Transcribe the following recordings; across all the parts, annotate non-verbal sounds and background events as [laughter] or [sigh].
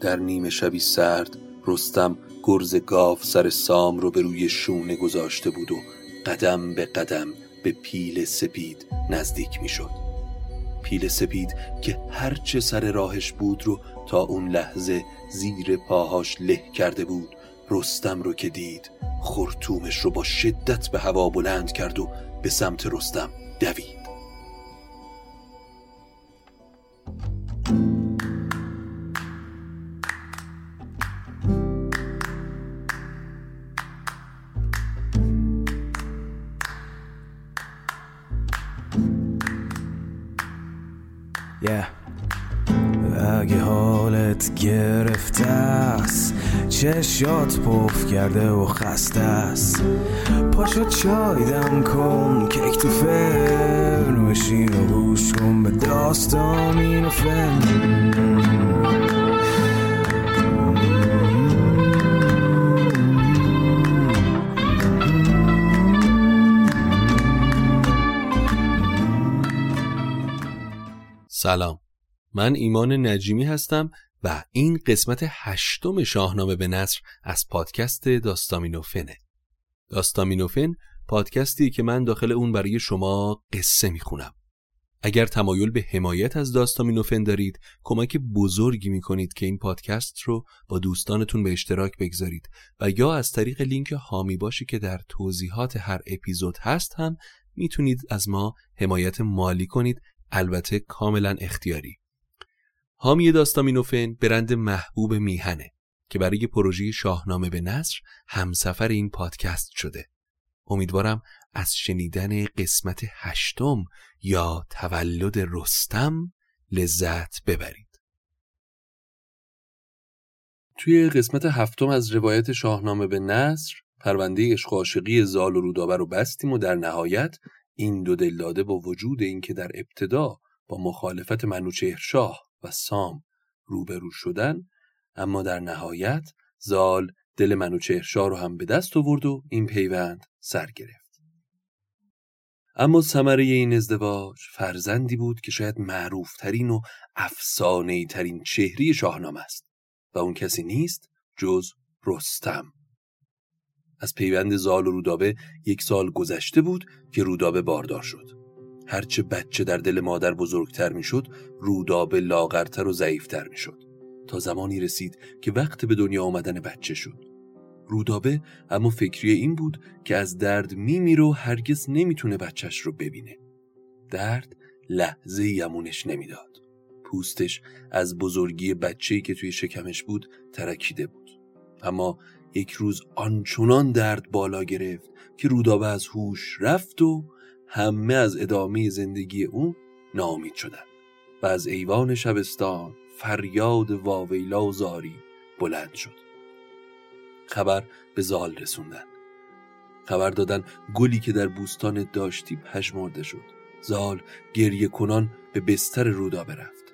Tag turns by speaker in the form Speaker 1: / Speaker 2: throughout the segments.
Speaker 1: در نیمه شبی سرد رستم گرز گاف سر سام رو به روی شونه گذاشته بود و قدم به قدم به پیل سپید نزدیک می شد پیل سپید که هرچه سر راهش بود رو تا اون لحظه زیر پاهاش له کرده بود رستم رو که دید خورتومش رو با شدت به هوا بلند کرد و به سمت رستم دوید.
Speaker 2: چشات پف کرده و خسته است. پاشو چای دم کن کیک تو فرن بشین و گوش کن به داستان و فن.
Speaker 1: سلام. من ایمان نجیمی هستم. و این قسمت هشتم شاهنامه به نصر از پادکست داستامینوفنه. داستامینوفن پادکستی که من داخل اون برای شما قصه می‌خونم. اگر تمایل به حمایت از داستامینوفن دارید کمک بزرگی می‌کنید که این پادکست رو با دوستانتون به اشتراک بگذارید و یا از طریق لینک هامی باشی که در توضیحات هر اپیزود هست هم می‌تونید از ما حمایت مالی کنید. البته کاملا اختیاری. حامی داستامینوفن برند محبوب میهنه که برای پروژه شاهنامه به نصر همسفر این پادکست شده. امیدوارم از شنیدن قسمت هشتم یا تولد رستم لذت ببرید. توی قسمت هفتم از روایت شاهنامه به نصر پرونده عشق عاشقی زال و رودابه رو بستیم و در نهایت این دو دلداده با وجود اینکه در ابتدا با مخالفت منوچهر شاه و سام روبرو شدن اما در نهایت زال دل منوچهرشاه رو هم به دست آورد و این پیوند سر گرفت. اما ثمره این ازدواج فرزندی بود که شاید معروفترین و افسانه ترین چهری شاهنامه است و اون کسی نیست جز رستم. از پیوند زال و رودابه یک سال گذشته بود که رودابه باردار شد. هرچه بچه در دل مادر بزرگتر می‌شد رودابه لاغرتر و ضعیفتر می‌شد. تا زمانی رسید که وقت به دنیا آمدن بچه شد. رودابه اما فکری این بود که از درد میمیره و هرگز نمی‌تونه بچهش رو ببینه. درد لحظه یمونش نمی‌داد. پوستش از بزرگی بچه‌ای که توی شکمش بود ترکیده بود. اما یک روز آنچنان درد بالا گرفت که رودابه از هوش رفت و همه از ادامه زندگی او نامید شدند و از ایوان شبستان فریاد واویلا و زاری بلند شد. خبر به زال رسوندن. خبر دادن گلی که در بوستان داشتی پژمرده شد. زال گریه کنان به بستر رودابه رفت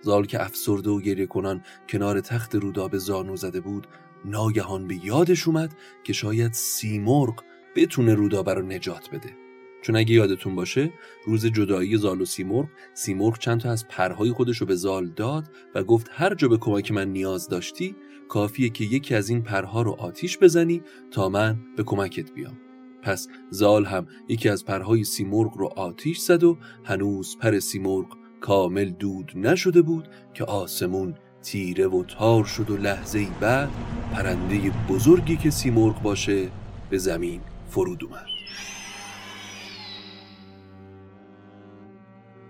Speaker 1: زال که افسرده و گریه کنان کنار تخت رودابه زانو زده بود ناگهان به یادش اومد که شاید سیمرغ بتونه رودابه رو نجات بده. چون اگه یادتون باشه روز جدایی زال و سیمرغ سیمرغ چند تا از پرهای خودش رو به زال داد و گفت هر جا به کمک من نیاز داشتی کافیه که یکی از این پرها رو آتیش بزنی تا من به کمکت بیام. پس زال هم یکی از پرهای سیمرغ رو آتیش زد و هنوز پر سیمرغ کامل دود نشده بود که آسمون تیره و تار شد و لحظه ای بعد پرنده بزرگی که سیمرغ باشه به زمین فرود اومد.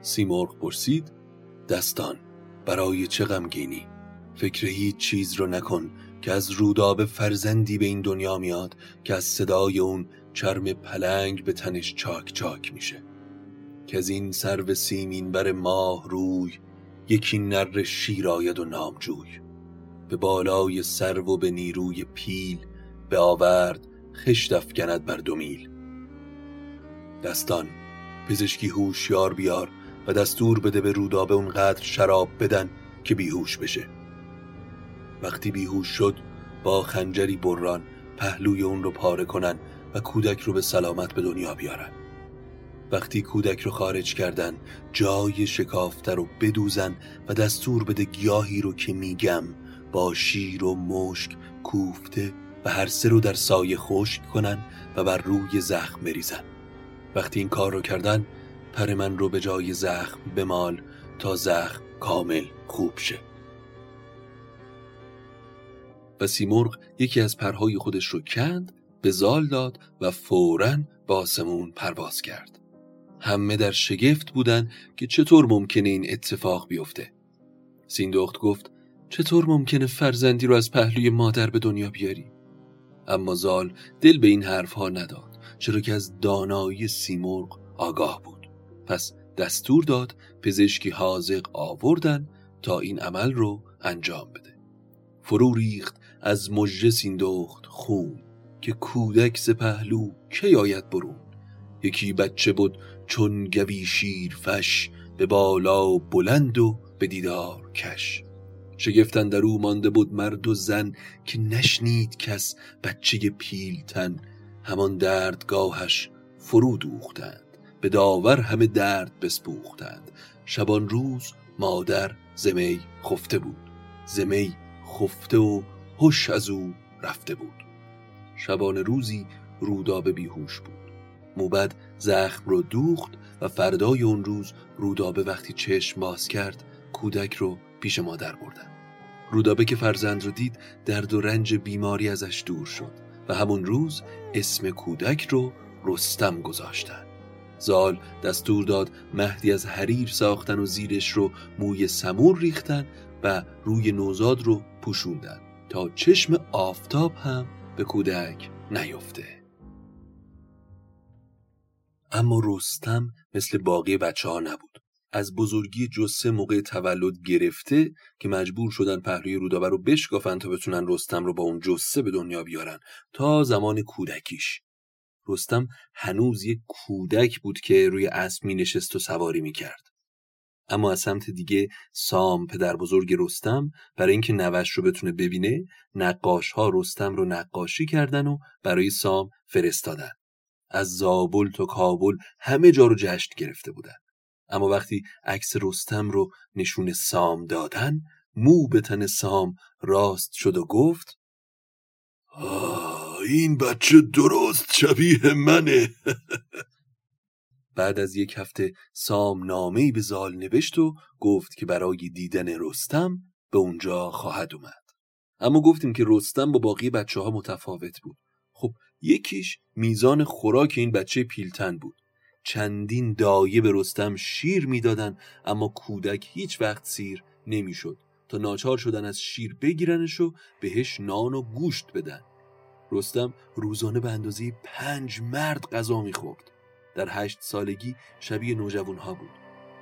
Speaker 1: سیمرغ پرسید دستان برای چه غمگینی؟ فکر هیچ چیز رو نکن که از روداب فرزندی به این دنیا میاد که از صدای اون چرم پلنگ به تنش چاک چاک میشه. که از این سرو سیمین بر ماه روی یکی نر شیر آید و نامجوی به بالای سرو و به نیروی پیل به آورد خشت افکند بر دو میل. دستان پزشکی هوشیار بیار و دستور بده به رودابه اونقدر شراب بدن که بیهوش بشه. وقتی بیهوش شد با خنجری بران پهلوی اون رو پاره کنن و کودک رو به سلامت به دنیا بیارن. وقتی کودک رو خارج کردن جای شکافته رو بدوزن و دستور بده گیاهی رو که میگم با شیر و مشک کوفته و هر سه رو در سایه خشک کنن و بر روی زخم بریزن. وقتی این کار رو کردن پر من رو به جای زخم بمال تا زخم کامل خوب شه. و سیمرغ یکی از پرهای خودش رو کند به زال داد و فوراً به آسمون پرواز کرد. همه در شگفت بودن که چطور ممکنه این اتفاق بیفته. سیندخت گفت چطور ممکنه فرزندی رو از پهلوی مادر به دنیا بیاری؟ اما زال دل به این حرفها نداد چرا که از دانایی سیمرغ آگاه بود. پس دستور داد پزشکی حاضق آوردن تا این عمل رو انجام بده. فرو ریخت از مژه سیندخت خون که کودک ز پهلو کی آید برون؟ یکی بچه بود چون گوی شیر فش به بالا بلند و به دیدار کش. شگفتن در او مانده بود مرد و زن که نشنید کس بچه پیلتن. همان دردگاهش فرو دوختند به داور همه درد بسپوختند. شبان روز مادر زمی خفته بود. زمی خفته و هش از او رفته بود. شبان روزی رودابه بیهوش بود. موبد زخم رو دوخت و فردای اون روز رودابه وقتی چشم باز کرد کودک رو پیش مادر بردن. رودابه که فرزند رو دید درد و رنج بیماری ازش دور شد و همون روز اسم کودک رو رستم گذاشتن. زال دستور داد مهدی از حریر ساختن و زیرش رو موی سمور ریختن و روی نوزاد رو پوشوندن تا چشم آفتاب هم به کودک نیفته. اما رستم مثل باقی بچه ها نبود. از بزرگی جسه موقع تولد گرفته که مجبور شدن پهلوی رودابه رو بشکافن تا بتونن رستم رو با اون جسه به دنیا بیارن تا زمان کودکیش. رستم هنوز یک کودک بود که روی اسب می نشست و سواری می کرد. اما از سمت دیگه سام پدر بزرگ رستم برای اینکه نوش رو بتونه ببینه نقاش ها رستم رو نقاشی کردن و برای سام فرستادن. از زابل تا کابل همه جا رو جشن گرفته بودن اما وقتی عکس رستم رو نشون سام دادن مو به تن سام راست شد و گفت آه این بچه درست شبیه منه. [laughs] بعد از یک هفته سام نامه‌ای به زال نوشت و گفت که برای دیدن رستم به اونجا خواهد اومد. اما گفتیم که رستم با باقی بچه ها متفاوت بود. خب یکیش میزان خوراک این بچه پیلتن بود. چندین دایه به رستم شیر می‌دادن اما کودک هیچ وقت سیر نمی‌شد تا ناچار شدن از شیر بگیرنش و بهش نان و گوشت بدن. رستم روزانه به اندازه پنج مرد غذا می‌خورد. در هشت سالگی شبیه نوجوان ها بود.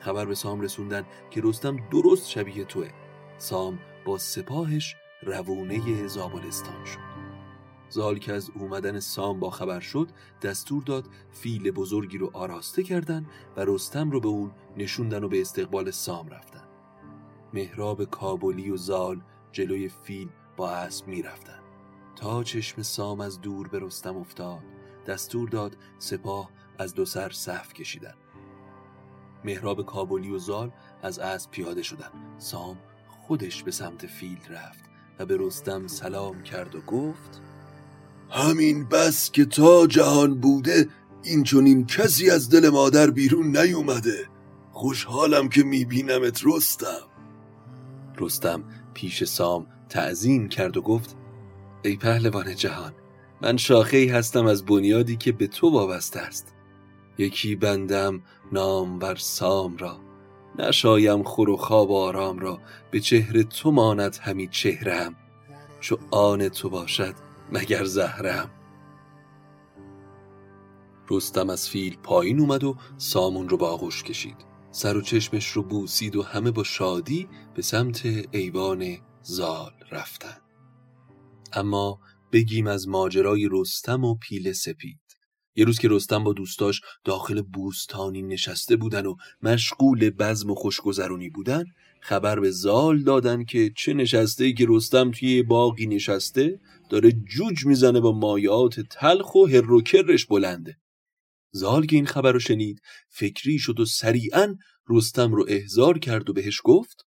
Speaker 1: خبر به سام رسوندن که رستم درست شبیه توه. سام با سپاهش روونه زابلستان شد. زال که از اومدن سام با خبر شد دستور داد فیل بزرگی رو آراسته کردن و رستم رو به اون نشوندن و به استقبال سام رفتن. مهراب کابلی و زال جلوی فیل با اسب می‌رفتن. تا چشم سام از دور به رستم افتاد. دستور داد سپاه از دو سر صف کشیدن. مهراب کابلی و زال از اسب پیاده شدن. سام خودش به سمت فیل رفت و به رستم سلام کرد و گفت همین بس که تا جهان بوده این چونین کسی از دل مادر بیرون نیومده. خوشحالم که میبینمت رستم. رستم پیش سام تعظیم کرد و گفت ای پهلوان جهان من شاخه ای هستم از بنیادی که به تو وابسته است. یکی بندم نام بر سام را نشایم خور و خواب آرام را به چهره تو ماند همی چهرم. چو آن تو باشد مگر زهرم. رستم از فیل پایین اومد و سامون رو با آغوش کشید. سر و چشمش رو بوسید و همه با شادی به سمت ایوان زال رفتن. اما بگیم از ماجرای رستم و پیل سپید. یه روز که رستم با دوستاش داخل بوستانی نشسته بودن و مشغول بزم و خوشگذرونی بودن خبر به زال دادن که چه نشسته که رستم توی باقی نشسته داره جوج می‌زنه با مایات تلخ و هروکرش بلنده. زال که این خبر رو شنید فکری شد و سریعا رستم رو احضار کرد و بهش گفت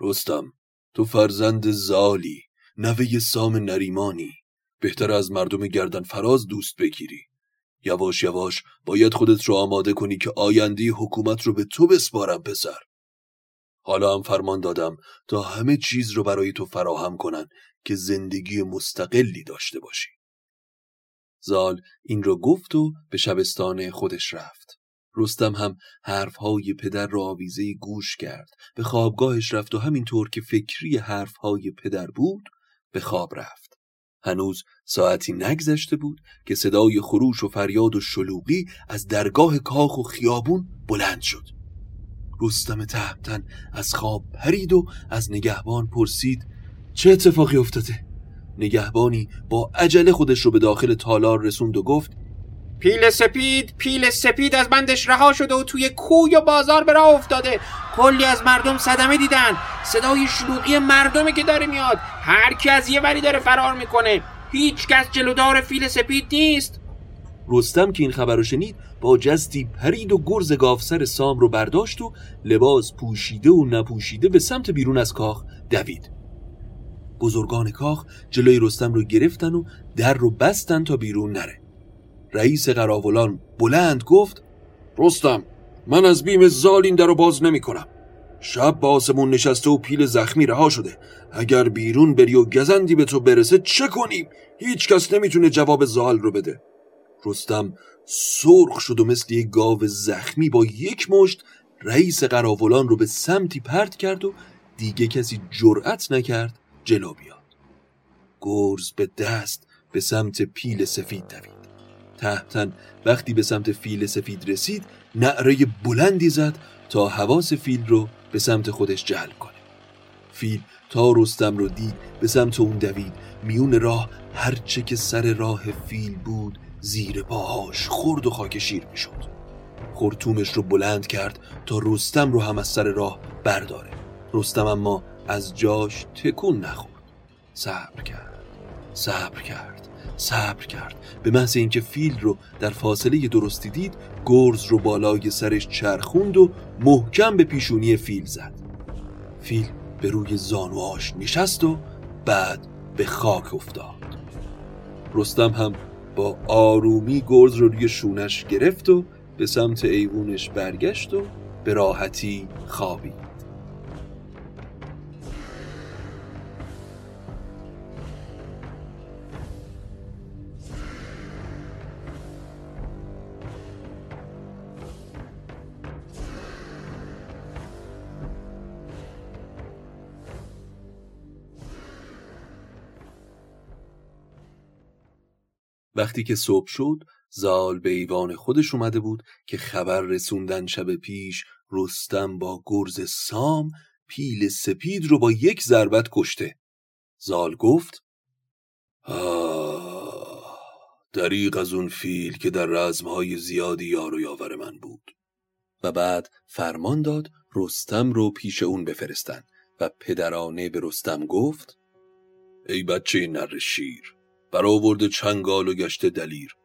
Speaker 1: رستم تو فرزند زالی. نوه سام نریمانی. بهتر از مردم گردن فراز دوست بگیری. یواش یواش باید خودت رو آماده کنی که آینده حکومت رو به تو بسپارم پسر. حالا هم فرمان دادم تا همه چیز رو برای تو فراهم کنن که زندگی مستقلی داشته باشی. زال این را گفت و به شبستان خودش رفت. رستم هم حرفهای پدر را آویزه گوش کرد. به خوابگاهش رفت و همینطور که فکری حرفهای پدر بود به خواب رفت هنوز ساعتی نگذشته بود که صدای خروش و فریاد و شلوغی از درگاه کاخ و خیابون بلند شد رستم تهمتن از خواب پرید و از نگهبان پرسید چه اتفاقی افتاده؟ نگهبانی با عجله خودش رو به داخل تالار رسوند و گفت
Speaker 3: پیل سپید پیل سپید از بندش رها شده و توی کوی و بازار به راه افتاده. کلی از مردم صدمه دیدن. صدای شلوغی مردمه که داره میاد. هر کی از یه وری داره فرار می‌کنه. هیچ کس جلودار فیل سپید نیست.
Speaker 1: رستم که این خبر رو شنید با جستی پرید و گرز گافسر سام رو برداشت و لباس پوشیده و نپوشیده به سمت بیرون از کاخ دوید. بزرگان کاخ جلوی رستم رو گرفتن و در رو بستن تا بیرون نره. رئیس قراولان بلند گفت رستم من از بیم زال این در رو باز نمی کنم شب با آسمون نشسته و پیل زخمی رها شده. اگر بیرون بری و گزندی به تو برسه چه کنیم هیچ کس نمی‌تونه جواب زال رو بده. رستم سرخ شد و مثل یک گاو زخمی با یک مشت رئیس قراولان رو به سمتی پرت کرد و دیگه کسی جرأت نکرد جلو بیاد. گرز به دست به سمت پیل سفید دوید. تحتن. وقتی به سمت فیل سفید رسید نعره بلندی زد تا حواس فیل رو به سمت خودش جلب کنه. فیل تا رستم رو دید به سمت اون دوید. میون راه هرچه که سر راه فیل بود زیر پاهاش خرد و خاکشیر می‌شد. خورتومش رو بلند کرد تا رستم رو هم از سر راه برداره. رستم اما از جاش تکون نخورد. صبر کرد. صبر کرد. صبر کرد. به محض اینکه فیل رو در فاصله درستی دید گرز رو بالای سرش چرخوند و محکم به پیشونی فیل زد. فیل به روی زانوهاش نشست و بعد به خاک افتاد. رستم هم با آرومی گرز رو روی شونش گرفت و به سمت ایوونش برگشت و به راحتی خوابید. وقتی که صبح شد زال به ایوان خودش اومده بود که خبر رسوندن شب پیش رستم با گرز سام پیل سپید رو با یک ضربت کشته. زال گفت آه دریق از اون فیل که در رزمهای زیادی یار و یاور من بود. و بعد فرمان داد رستم رو پیش اون بفرستن و پدرانه به رستم گفت ای بچه نر شیر برآورده چنگال و گشته دلیر.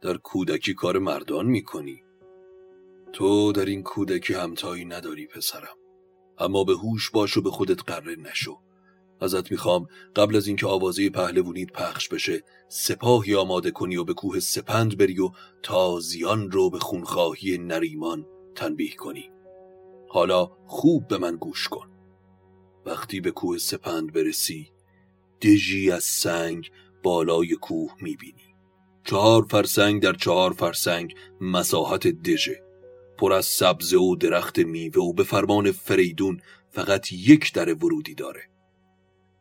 Speaker 1: در کودکی کار مردان می‌کنی. تو در این کودکی همتایی نداری پسرم. اما به هوش باش و به خودت قره نشو. ازت می‌خوام قبل از اینکه آوازه پهلوونیت پخش بشه سپاهی آماده کنی و به کوه سپند بری و تازیان رو به خونخواهی نریمان تنبیه کنی. حالا خوب به من گوش کن. وقتی به کوه سپند برسی دژی از سنگ بالای کوه می‌بینی. چهار فرسنگ در چهار فرسنگ مساحت دژه. پر از سبزه و درخت میوه و به فرمان فریدون فقط یک در ورودی داره.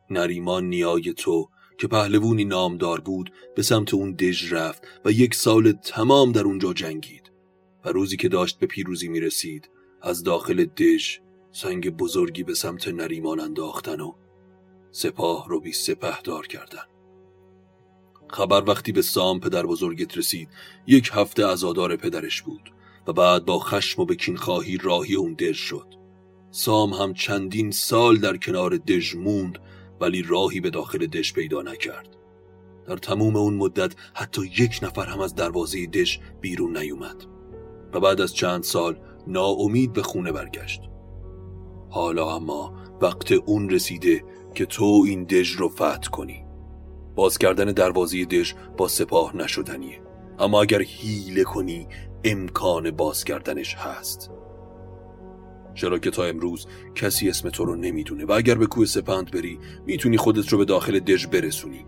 Speaker 1: نریمان نیای تو که پهلوونی نامدار بود به سمت اون دژ رفت و یک سال تمام در اونجا جنگید. و روزی که داشت به پیروزی می رسید از داخل دژ سنگ بزرگی به سمت نریمان انداختن و سپاه رو بی سپه دار کردن. خبر وقتی به سام پدر بزرگت رسید یک هفته ازادار پدرش بود و بعد با خشم و به کینخواهی راهی اون دژ شد. سام هم چندین سال در کنار دژ موند ولی راهی به داخل دژ پیدا نکرد. در تموم اون مدت حتی یک نفر هم از دروازه دژ بیرون نیومد و بعد از چند سال ناامید به خونه برگشت. حالا اما وقت اون رسیده که تو این دژ رو فتح کنی. باز کردن دروازه دژ با سپاه نشدنیه. اما اگر هیله کنی امکان باز کردنش هست. چرا که تا امروز کسی اسم تو رو نمی‌دونه و اگر به کوه سپند بری می‌تونی خودت رو به داخل دژ برسونی.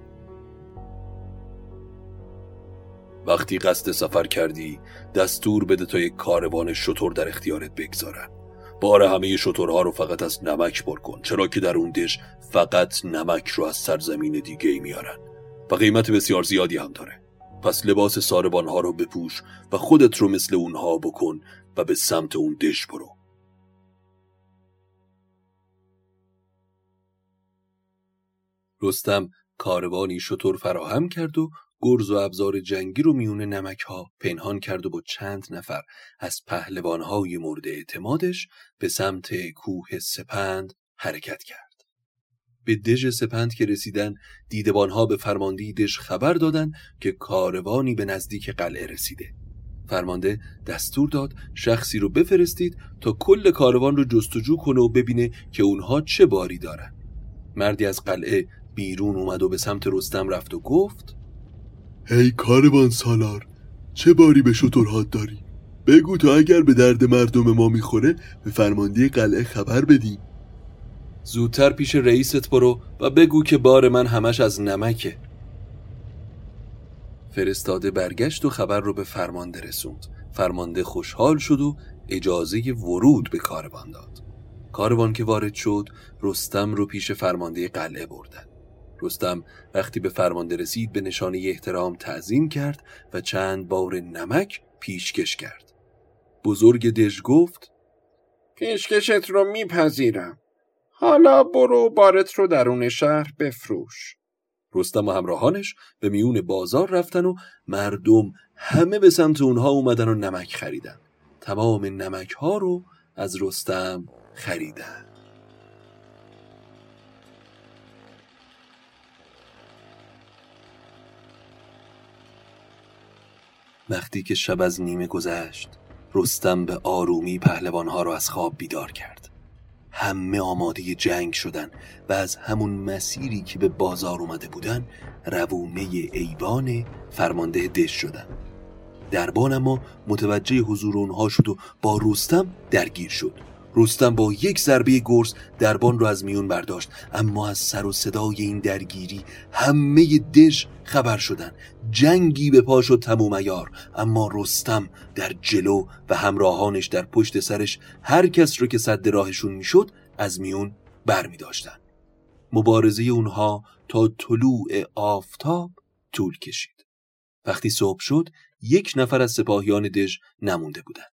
Speaker 1: وقتی قصد سفر کردی دستور بده تا یک کاروان شطور در اختیارت بگذارن. بار همه شطورها رو فقط از نمک پر کن چرا که در اون دژ فقط نمک رو از سرزمین دیگه میارن. و قیمت بسیار زیادی هم داره. پس لباس ساربانها رو بپوش و خودت رو مثل اونها بکن و به سمت اون دژ برو. رستم کاروانی شطور فراهم کرد و گرز و ابزار جنگی رو میون نمک ها پنهان کرد و با چند نفر از پهلوانهای مورد اعتمادش به سمت کوه سپند حرکت کرد. به دژ سپند که رسیدن دیدبانها به فرماندهی دژ خبر دادن که کاروانی به نزدیک قلعه رسیده. فرمانده دستور داد شخصی رو بفرستید تا کل کاروان رو جستجو کنه و ببینه که اونها چه باری دارن. مردی از قلعه بیرون اومد و به سمت رستم رفت و گفت
Speaker 4: هی کاروان سالار چه باری به شطورهات داری؟ بگو تا اگر به درد مردم ما می‌خوره به فرماندهی قلعه خبر بدیم.
Speaker 1: زودتر پیش رئیست برو و بگو که بار من همش از نمکه. فرستاده برگشت و خبر رو به فرمانده رسوند. فرمانده خوشحال شد و اجازه ورود به کاروان داد. کاروان که وارد شد رستم رو پیش فرمانده قلعه بردن. رستم وقتی به فرمانده رسید به نشانه احترام تعظیم کرد و چند بار نمک پیشکش کرد. بزرگ دژ گفت
Speaker 3: پیشکشت رو میپذیرم. حالا برو بارت رو درون شهر بفروش.
Speaker 1: رستم و همراهانش به میون بازار رفتن و مردم همه به سمت اونها اومدن و نمک خریدن. تمام نمک ها رو از رستم خریدن. وقتی که شب از نیمه گذشت رستم به آرومی پهلوانها را از خواب بیدار کرد. همه آماده جنگ شدن و از همون مسیری که به بازار اومده بودن روونه ایوان فرمانده دش شدن. دربان اما متوجه حضور اونها شد و با رستم درگیر شد. رستم با یک ضربه گرز دربان را از میون برداشت. اما از سر و صدای این درگیری همه دژ خبر شدن جنگی به پا شد تموم ایار. اما رستم در جلو و همراهانش در پشت سرش هر کس رو که صد راهشون می‌شد از میون بر می داشتن. مبارزه اونها تا طلوع آفتاب طول کشید. وقتی صبح شد یک نفر از سپاهیان دژ نمونده بودند.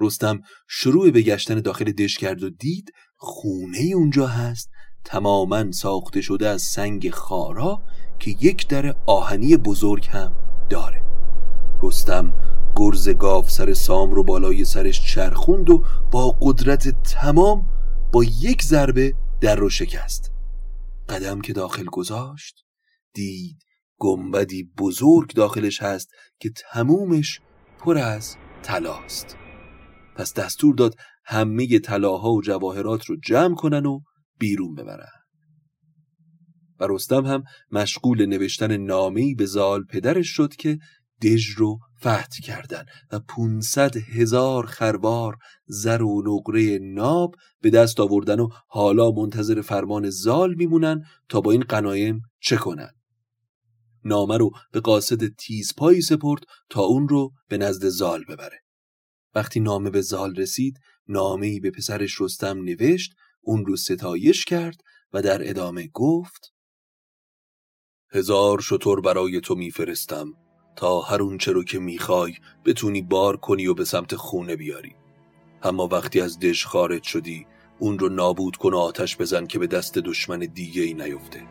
Speaker 1: رستم شروع به گشتن داخل دش کرد و دید خونه اونجا هست. تماما ساخته شده از سنگ خارا که یک در آهنی بزرگ هم داره. رستم گرز گاف سر سام رو بالای سرش چرخوند و با قدرت تمام با یک ضربه در رو شکست. قدم که داخل گذاشت دید گنبدی بزرگ داخلش هست که تمومش پر از تلاست پس دستور داد همه طلاها و جواهرات رو جمع کنن و بیرون ببرن. و رستم هم مشغول نوشتن نامه‌ای به زال پدرش شد که دژ رو فتح کردن و 500 هزار خربار زر و نقره ناب به دست آوردن و حالا منتظر فرمان زال میمونن تا با این قنایم چه کنن. نامه رو به قاصد تیزپایی سپرد تا اون رو به نزد زال ببره. وقتی نامه به زال رسید نامه به پسرش رستم نوشت اون رو ستایش کرد و در ادامه گفت هزار شطور برای تو میفرستم. تا هر اونچه رو که می‌خوای بتونی بار کنی و به سمت خونه بیاری. اما وقتی از دژ خارج شدی اون رو نابود کن و آتش بزن که به دست دشمن دیگه ای نیفته.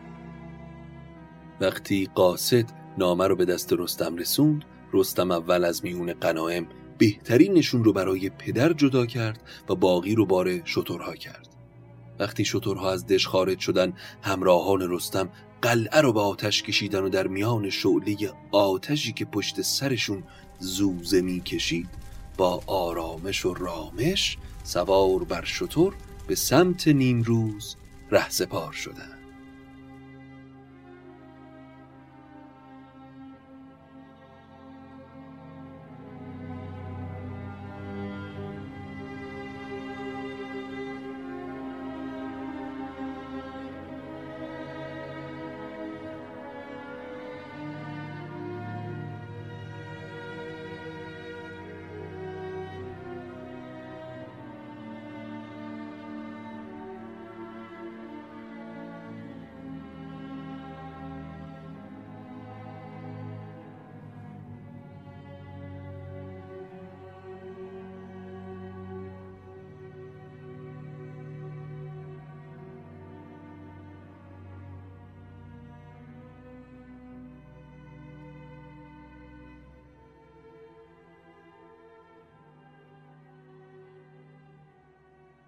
Speaker 1: وقتی قاصد نامه رو به دست رستم رسوند رستم اول از میون قنایم بهترینشون رو برای پدر جدا کرد و باقی رو بار شطورها کرد. وقتی شطورها از دش خارج شدن همراهان رستم قلعه رو به آتش کشیدن و در میان شعله آتشی که پشت سرشون زوزه می کشید با آرامش و رامش سوار بر شطور
Speaker 5: به سمت نیمروز رهسپار شدند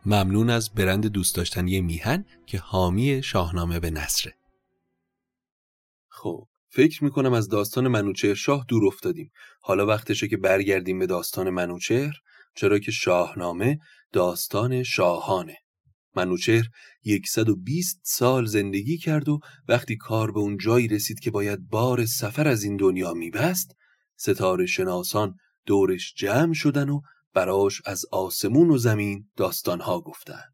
Speaker 5: ممنون از برند دوست داشتنی میهن که حامی شاهنامه به نصره خب فکر می‌کنم از داستان منوچهر شاه دور افتادیم. حالا وقتشه که برگردیم به داستان منوچهر چرا که شاهنامه داستان شاهانه. منوچهر 120 سال زندگی کرد و وقتی کار به اون جایی رسید که باید بار سفر از این دنیا میبست ستاره شناسان دورش جمع شدن و براش از آسمون و زمین داستانها گفتن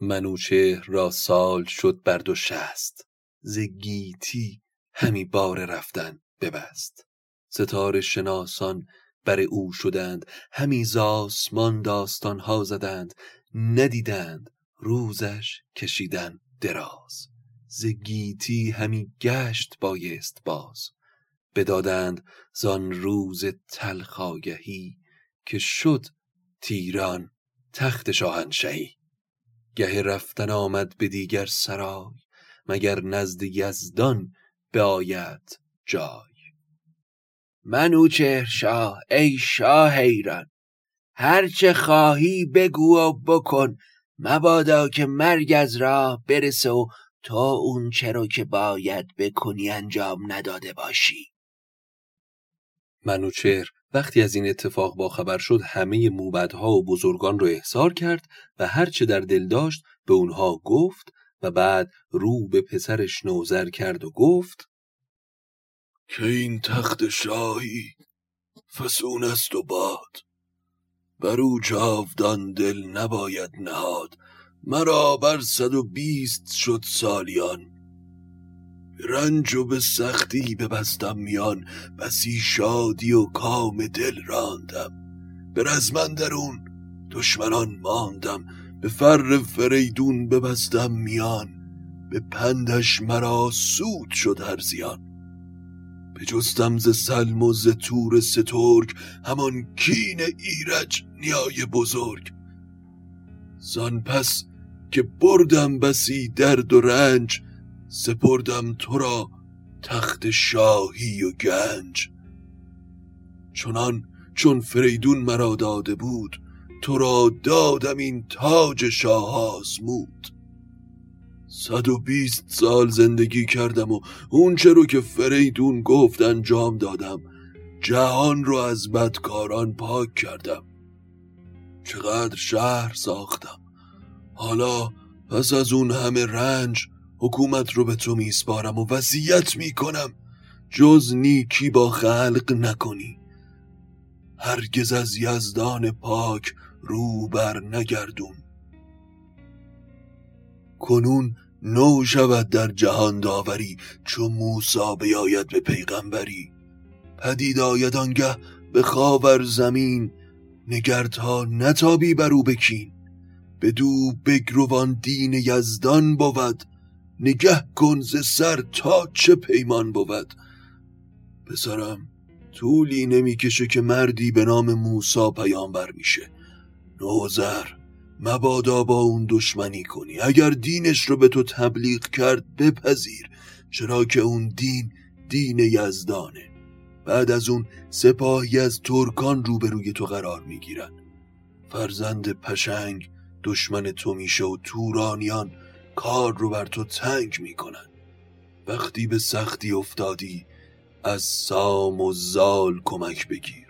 Speaker 5: منوچهر را سال شد بر دو شست. زگیتی همی بار رفتن ببست. ستاره شناسان بر او شدند. همی زاسمان داستانها زدند. ندیدند روزش کشیدن دراز. زگیتی همی گشت بایست باز. بدادند زان روز تلخاگهی که شد تیران تخت شاهنشهی گه رفتن آمد به دیگر سرای مگر نزد یزدان بیاید جای.
Speaker 6: منوچهر شاه ای شاه ایران هرچه خواهی بگو و بکن مبادا که مرگ از راه برسه و تا اون چرا که باید بکنی انجام نداده باشی.
Speaker 5: منوچهر وقتی از این اتفاق باخبر شد همه موبدها و بزرگان رو احضار کرد و هرچه در دل داشت به اونها گفت و بعد رو به پسرش نوزر کرد و گفت
Speaker 1: که این تخت شاهی فسون است و باد بر او جاودان دل نباید نهاد مرا بر صد و بیست شد سالیان. به رنج و به سختی ببستم میان بسی شادی و کام دل راندم. به رزم اندرون دشمنان ماندم به فر فریدون ببستم میان. به پندش مرا سود شد هر زیان. بجستم ز سلم و ز تور سترگ همان کین ایرج نیای بزرگ. زان پس که بردم بسی درد و رنج سپردم تو را تخت شاهی و گنج. چنان چون فریدون مرا داده بود تو را دادم این تاج شاه آزمود. صد و بیست سال زندگی کردم و اون رو که فریدون گفت انجام دادم جهان رو از بدکاران پاک کردم. چقدر شهر ساختم. حالا پس از اون همه رنج حکومت رو به تو میسپارم و وصیت می‌کنم. جز نیکی با خلق نکنی. هرگز از یزدان پاک رو بر نگردون. کنون نو شود در جهان داوری چو موسا بیاید به پیغمبری. پدید آید آنگه به خاور زمین نگردها نتابی بر او بکین. بدو بگروان دین یزدان بود. نگه کن ز سر تا چه پیمان بود. پسرم طولی نمی‌کشه که مردی به نام موسا پیامبر میشه. نوزر مبادا با اون دشمنی کنی. اگر دینش رو به تو تبلیغ کرد بپذیر. چرا که اون دین دین یزدانه. بعد از اون سپاهی از ترکان روبروی تو قرار می‌گیرن. فرزند پشنگ دشمن تو میشه و تورانیان کار رو بر تو تنگ می‌کنن. وقتی به سختی افتادی از سام و زال کمک بگیر.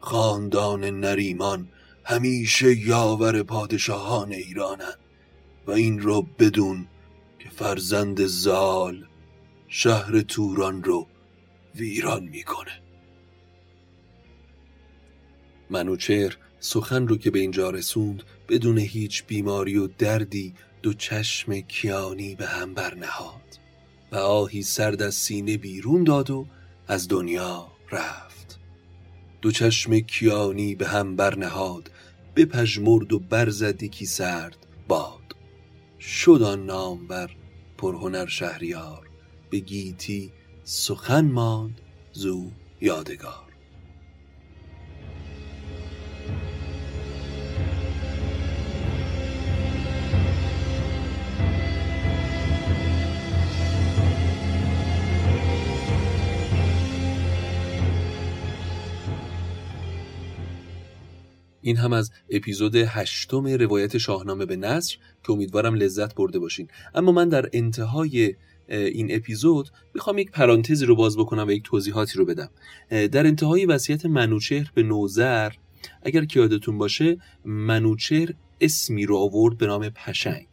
Speaker 1: خاندان نریمان
Speaker 4: همیشه یاور پادشاهان ایرانند و این رو بدون که فرزند زال شهر توران رو ویران می‌کنه.
Speaker 1: منوچهر سخن رو که به اینجا رسوند بدون هیچ بیماری و دردی دو چشم کیانی به هم برنهاد و آهی سرد از سینه بیرون داد و از دنیا رفت. دو چشم کیانی به هم برنهاد بپژمرد و برزد کی سرد باد. شد آن نامور پرهنر شهریار به گیتی سخن ماند زو یادگار. این هم از اپیزود هشتم روایت شاهنامه به نصر که امیدوارم لذت برده باشین. اما من در انتهای این اپیزود می‌خوام یک پرانتزی رو باز بکنم و یک توضیحاتی رو بدم. در انتهای وصیت منوچهر به نوزر اگر که یادتون باشه منوچهر اسمی رو آورد به نام پشنگ.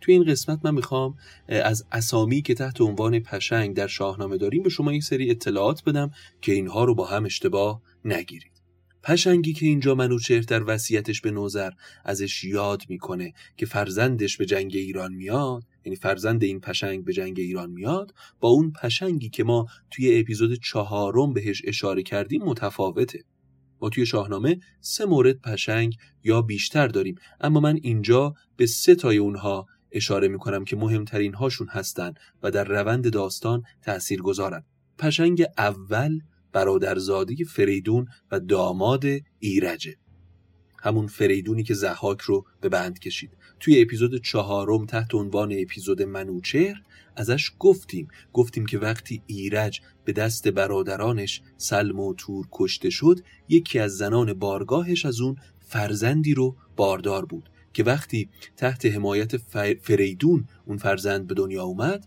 Speaker 1: توی این قسمت من می‌خوام از اسامی که تحت عنوان پشنگ در شاهنامه داریم به شما یک سری اطلاعات بدم که اینها رو با هم اشتباه نگیرید. پشنگی که اینجا منوچهر در وصیتش به نوزر ازش یاد می‌کنه که فرزندش به جنگ ایران میاد یعنی فرزند این پشنگ به جنگ ایران میاد با اون پشنگی که ما توی اپیزود چهارم بهش اشاره کردیم متفاوته. ما توی شاهنامه سه مورد پشنگ یا بیشتر داریم اما من اینجا به سه تای اونها اشاره می‌کنم که مهمترین هاشون هستن و در روند داستان تأثیر گذارن پشنگ اول برادرزاده فریدون و داماد ایرجه همون فریدونی که زحاک رو به بند کشید. توی اپیزود چهارم تحت عنوان اپیزود منوچهر ازش گفتیم. گفتیم که وقتی ایرج به دست برادرانش سلم و تور کشته شد یکی از زنان بارگاهش از اون فرزندی رو باردار بود که وقتی تحت حمایت فریدون اون فرزند به دنیا اومد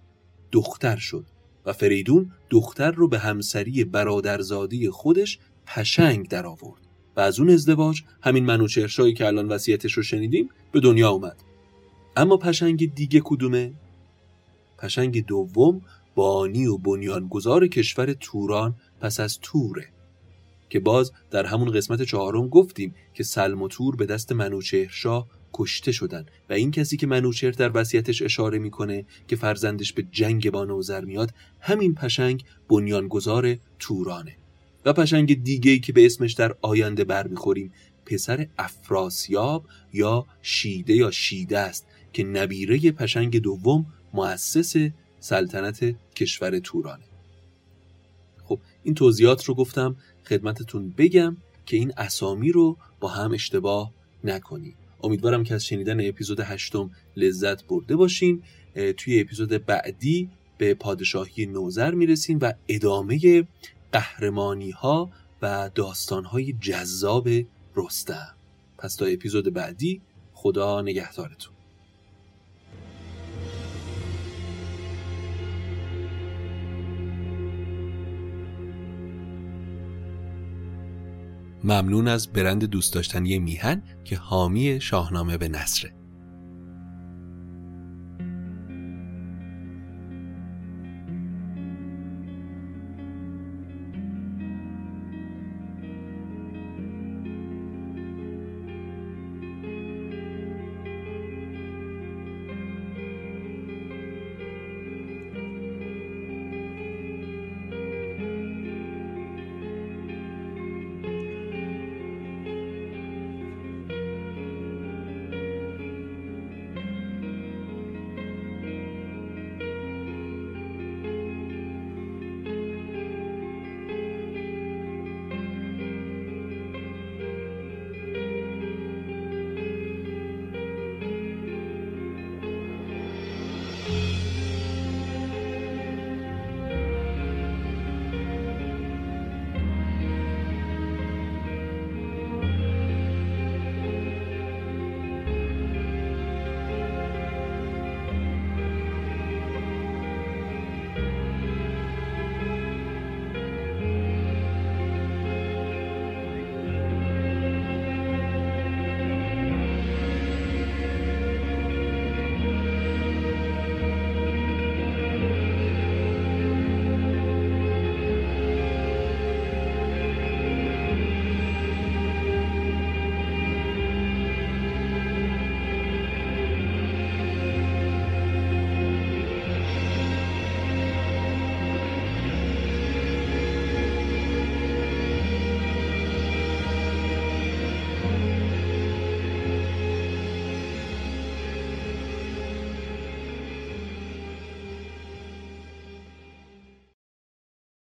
Speaker 1: دختر شد. و فریدون دختر رو به همسری برادرزادی خودش پشنگ در آورد و از اون ازدواج همین منوچهرشایی که الان وصیتش رو شنیدیم به دنیا اومد. اما پشنگ دیگه کدومه؟ پشنگ دوم بانی و بنیانگذار کشور توران پس از توره که باز در همون قسمت چهارم گفتیم که سلم و تور به دست منوچهرشاه کشته شدن و این کسی که منوچهر در وصیتش اشاره می‌کنه که فرزندش به جنگ با نوزر میاد همین پشنگ بنیانگذار تورانه. و پشنگ دیگه ای که به اسمش در آینده برمیخوریم پسر افراسیاب یا شیده یا شیده است که نبیره پشنگ دوم مؤسس سلطنت کشور تورانه. خب این توضیحات رو گفتم خدمتتون بگم که این اسامی رو با هم اشتباه نکنید. امیدوارم که از شنیدن اپیزود هشتم لذت برده باشین. توی اپیزود بعدی به پادشاهی نوزر می‌رسیم و ادامه قهرمانی ها و داستان های جذاب رستم. پس تا اپیزود بعدی خدا نگهدارتون. ممنون از برند دوست داشتنی میهن که حامی شاهنامه به نصره